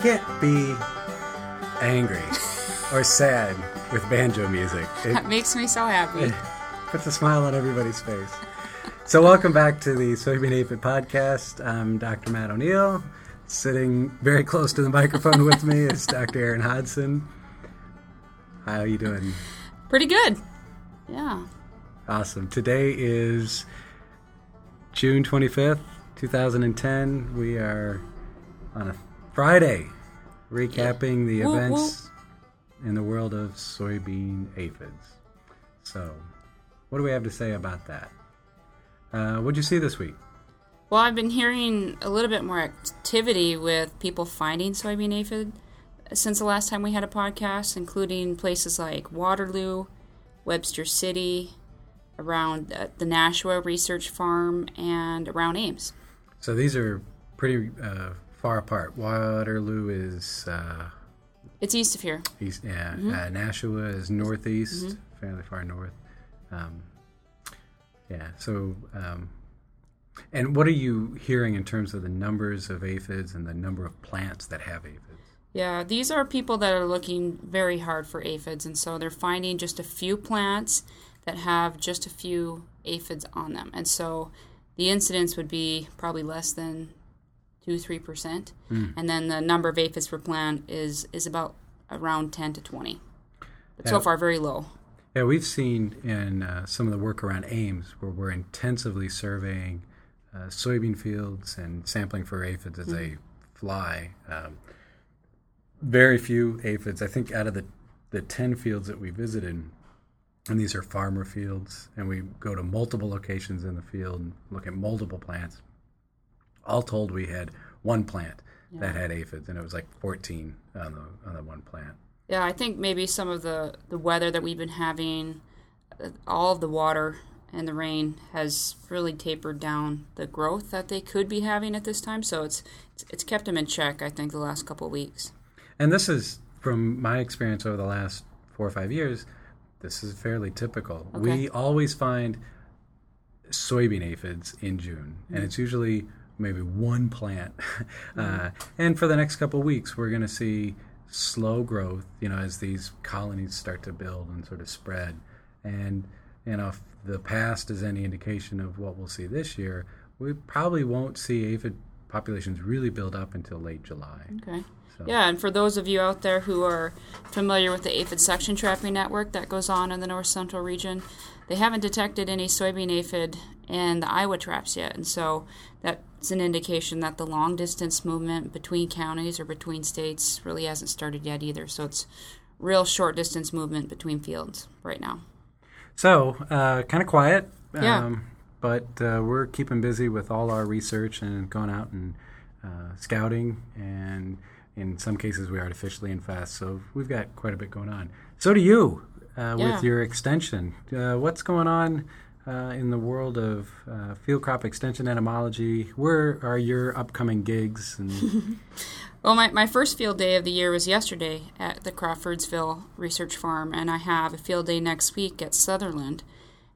can't be angry or sad with banjo music. It That makes me so happy. puts a smile on everybody's face. So, welcome back to the Soybean Aphid podcast. I'm Dr. Matt O'Neal. Sitting very close to the microphone with me is Dr. Erin Hodgson. How are you doing? Pretty good. Yeah. Awesome. Today is June 25th, 2010. We are on a Friday recapping the events in the world of soybean aphids. So, what do we have to say about that? Uh, what'd you see this week? Well, I've been hearing a little bit more activity with people finding soybean aphid since the last time we had a podcast, including places like Waterloo, Webster City, around uh, the Nashua Research Farm, and around Ames. So, these are pretty uh, far apart. Waterloo is uh, It's east of here. east, yeah, Mm-hmm. uh, Nashua is northeast, fairly far north. Um, yeah, so um, and what are you hearing in terms of the numbers of aphids and the number of plants that have aphids? Yeah, these are people that are looking very hard for aphids, and so they're finding just a few plants that have just a few aphids on them. And so the incidence would be probably less than two, three percent, and then the number of aphids per plant is is about around ten to twenty. But so far, very low. Yeah, we've seen in uh, some of the work around Ames where we're intensively surveying uh, soybean fields and sampling for aphids as they fly. Um, very few aphids. I think out of the, the 10 fields that we visited, and these are farmer fields, and we go to multiple locations in the field and look at multiple plants. All told, we had one plant that had aphids, and it was like 14 on the, on the one plant. Yeah, I think maybe some of the, the weather that we've been having, uh, all of the water and the rain has really tapered down the growth that they could be having at this time. So it's it's, it's kept them in check, I think, the last couple of weeks. And this is from my experience over the last four or five years. This is fairly typical. Okay. We always find soybean aphids in June, and it's usually maybe one plant. uh, and for the next couple of weeks, we're going to see slow growth. You know, as these colonies start to build and sort of spread. And you know, if the past is any indication of what we'll see this year, we probably won't see aphid populations really build up until late July. Okay. So- Yeah, and for those of you out there who are familiar with the aphid suction trapping network that goes on in the north central region, they haven't detected any soybean aphid in the Iowa traps yet, and so that's an indication that the long distance movement between counties or between states really hasn't started yet either. So it's real short distance movement between fields right now. So, uh, kind of quiet. Yeah. Um, but uh, we're keeping busy with all our research and going out and uh, scouting, and in some cases we artificially infest. So we've got quite a bit going on. So do you uh, Yeah. with your extension. Uh, what's going on uh, in the world of uh, field crop extension entomology? Where are your upcoming gigs? And Well, my, my first field day of the year was yesterday at the Crawfordsville Research Farm, and I have a field day next week at Sutherland.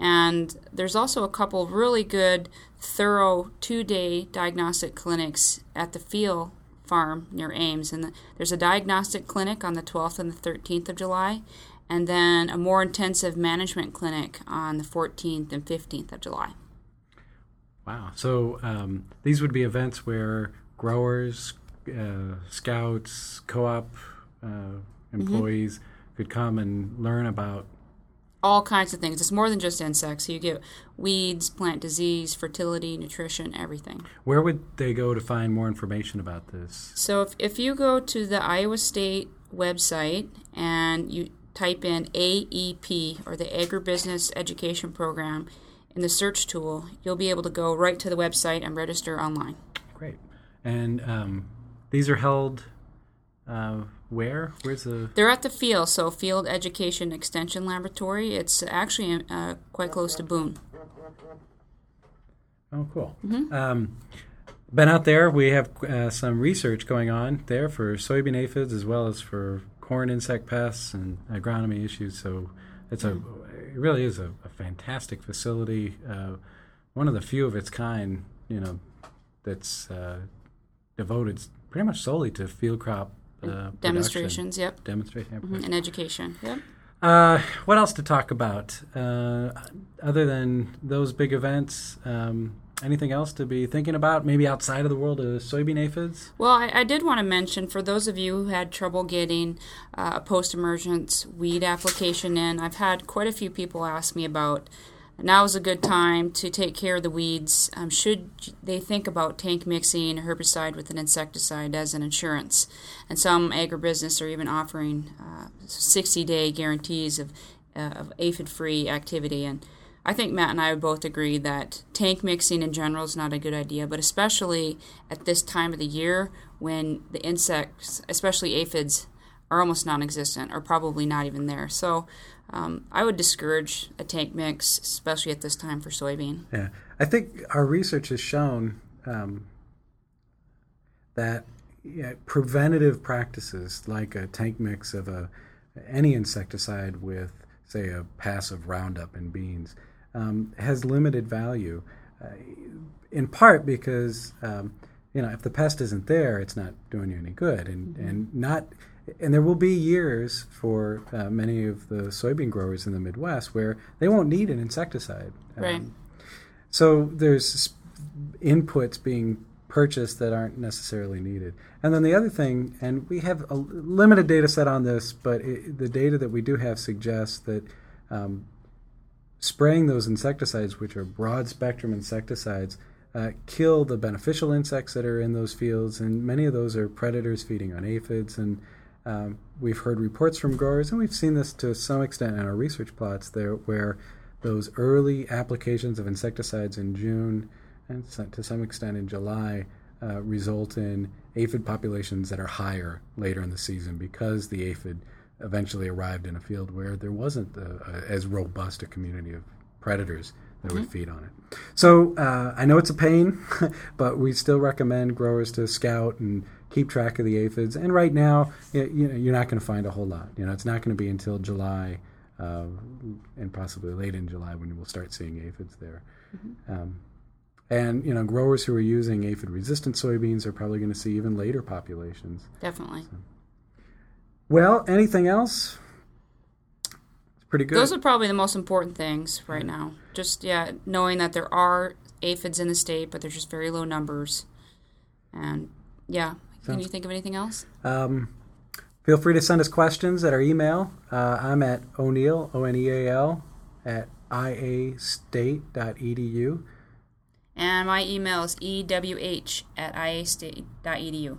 And there's also a couple really good, thorough two day diagnostic clinics at the field farm near Ames. And the, there's a diagnostic clinic on the 12th and the 13th of July, and then a more intensive management clinic on the 14th and 15th of July. Wow. So um, these would be events where growers, uh, scouts, co-op uh, employees could come and learn about. all kinds of things. It's more than just insects. You get weeds, plant disease, fertility, nutrition, everything. Where would they go to find more information about this? So if, if you go to the Iowa State website and you type in AEP or the Agribusiness Education Program in the search tool, you'll be able to go right to the website and register online. Great. And um, these are held uh, where? Where's the? They're at the field, so Field Education Extension Laboratory. It's actually uh, quite close to Boone. Oh, cool. Um, been out there. We have uh, some research going on there for soybean aphids as well as for corn insect pests and agronomy issues. So it's a it really is a, a fantastic facility. Uh, one of the few of its kind, you know, that's uh, devoted pretty much solely to field crop uh, Demonstrations, yep. Demonstration. Mhm, And education, yep. Uh, what else to talk about uh, other than those big events? Um, anything else to be thinking about? Maybe outside of the world of soybean aphids? Well, I, I did want to mention for those of you who had trouble getting uh, a post emergence weed application in, I've had quite a few people ask me about now is a good time to take care of the weeds. Um, should they think about tank mixing a herbicide with an insecticide as an insurance? And some agribusiness are even offering 60 uh, day guarantees of, uh, of aphid free activity. And I think Matt and I would both agree that tank mixing in general is not a good idea, but especially at this time of the year when the insects, especially aphids, are almost non existent or probably not even there. So um, I would discourage a tank mix, especially at this time for soybean. Yeah. I think our research has shown um, that yeah, preventative practices like a tank mix of a any insecticide with, say, a passive Roundup in beans um, has limited value, uh, in part because um, you know if the pest isn't there, it's not doing you any good, and Mm-hmm. and not. And there will be years for uh, many of the soybean growers in the Midwest where they won't need an insecticide. Right. So there's inputs being purchased that aren't necessarily needed. And then the other thing, and we have a limited data set on this, but it, the data that we do have suggests that um, spraying those insecticides, which are broad spectrum insecticides, uh, kill the beneficial insects that are in those fields, and many of those are predators feeding on aphids. And um, we've heard reports from growers, and we've seen this to some extent in our research plots there, where those early applications of insecticides in June and to some extent in July uh, result in aphid populations that are higher later in the season because the aphid eventually arrived in a field where there wasn't a, a, as robust a community of predators that would feed on it. So uh, I know it's a pain, but we still recommend growers to scout and keep track of the aphids. And right now, y- you know, you're not going to find a whole lot. You know, it's not going to be until July uh, and possibly late in July when we'll start seeing aphids there. Um, and you know, growers who are using aphid-resistant soybeans are probably going to see even later populations. Definitely. Well, anything else? It's pretty good. Those are probably the most important things right now. Just, yeah, knowing that there are aphids in the state, but they're just very low numbers. And, yeah. Can you think of anything else? Um, feel free to send us questions at our email. Uh, I'm at O'Neal, O N E A L, at iastate.edu. And my email is ewh at iastate.edu.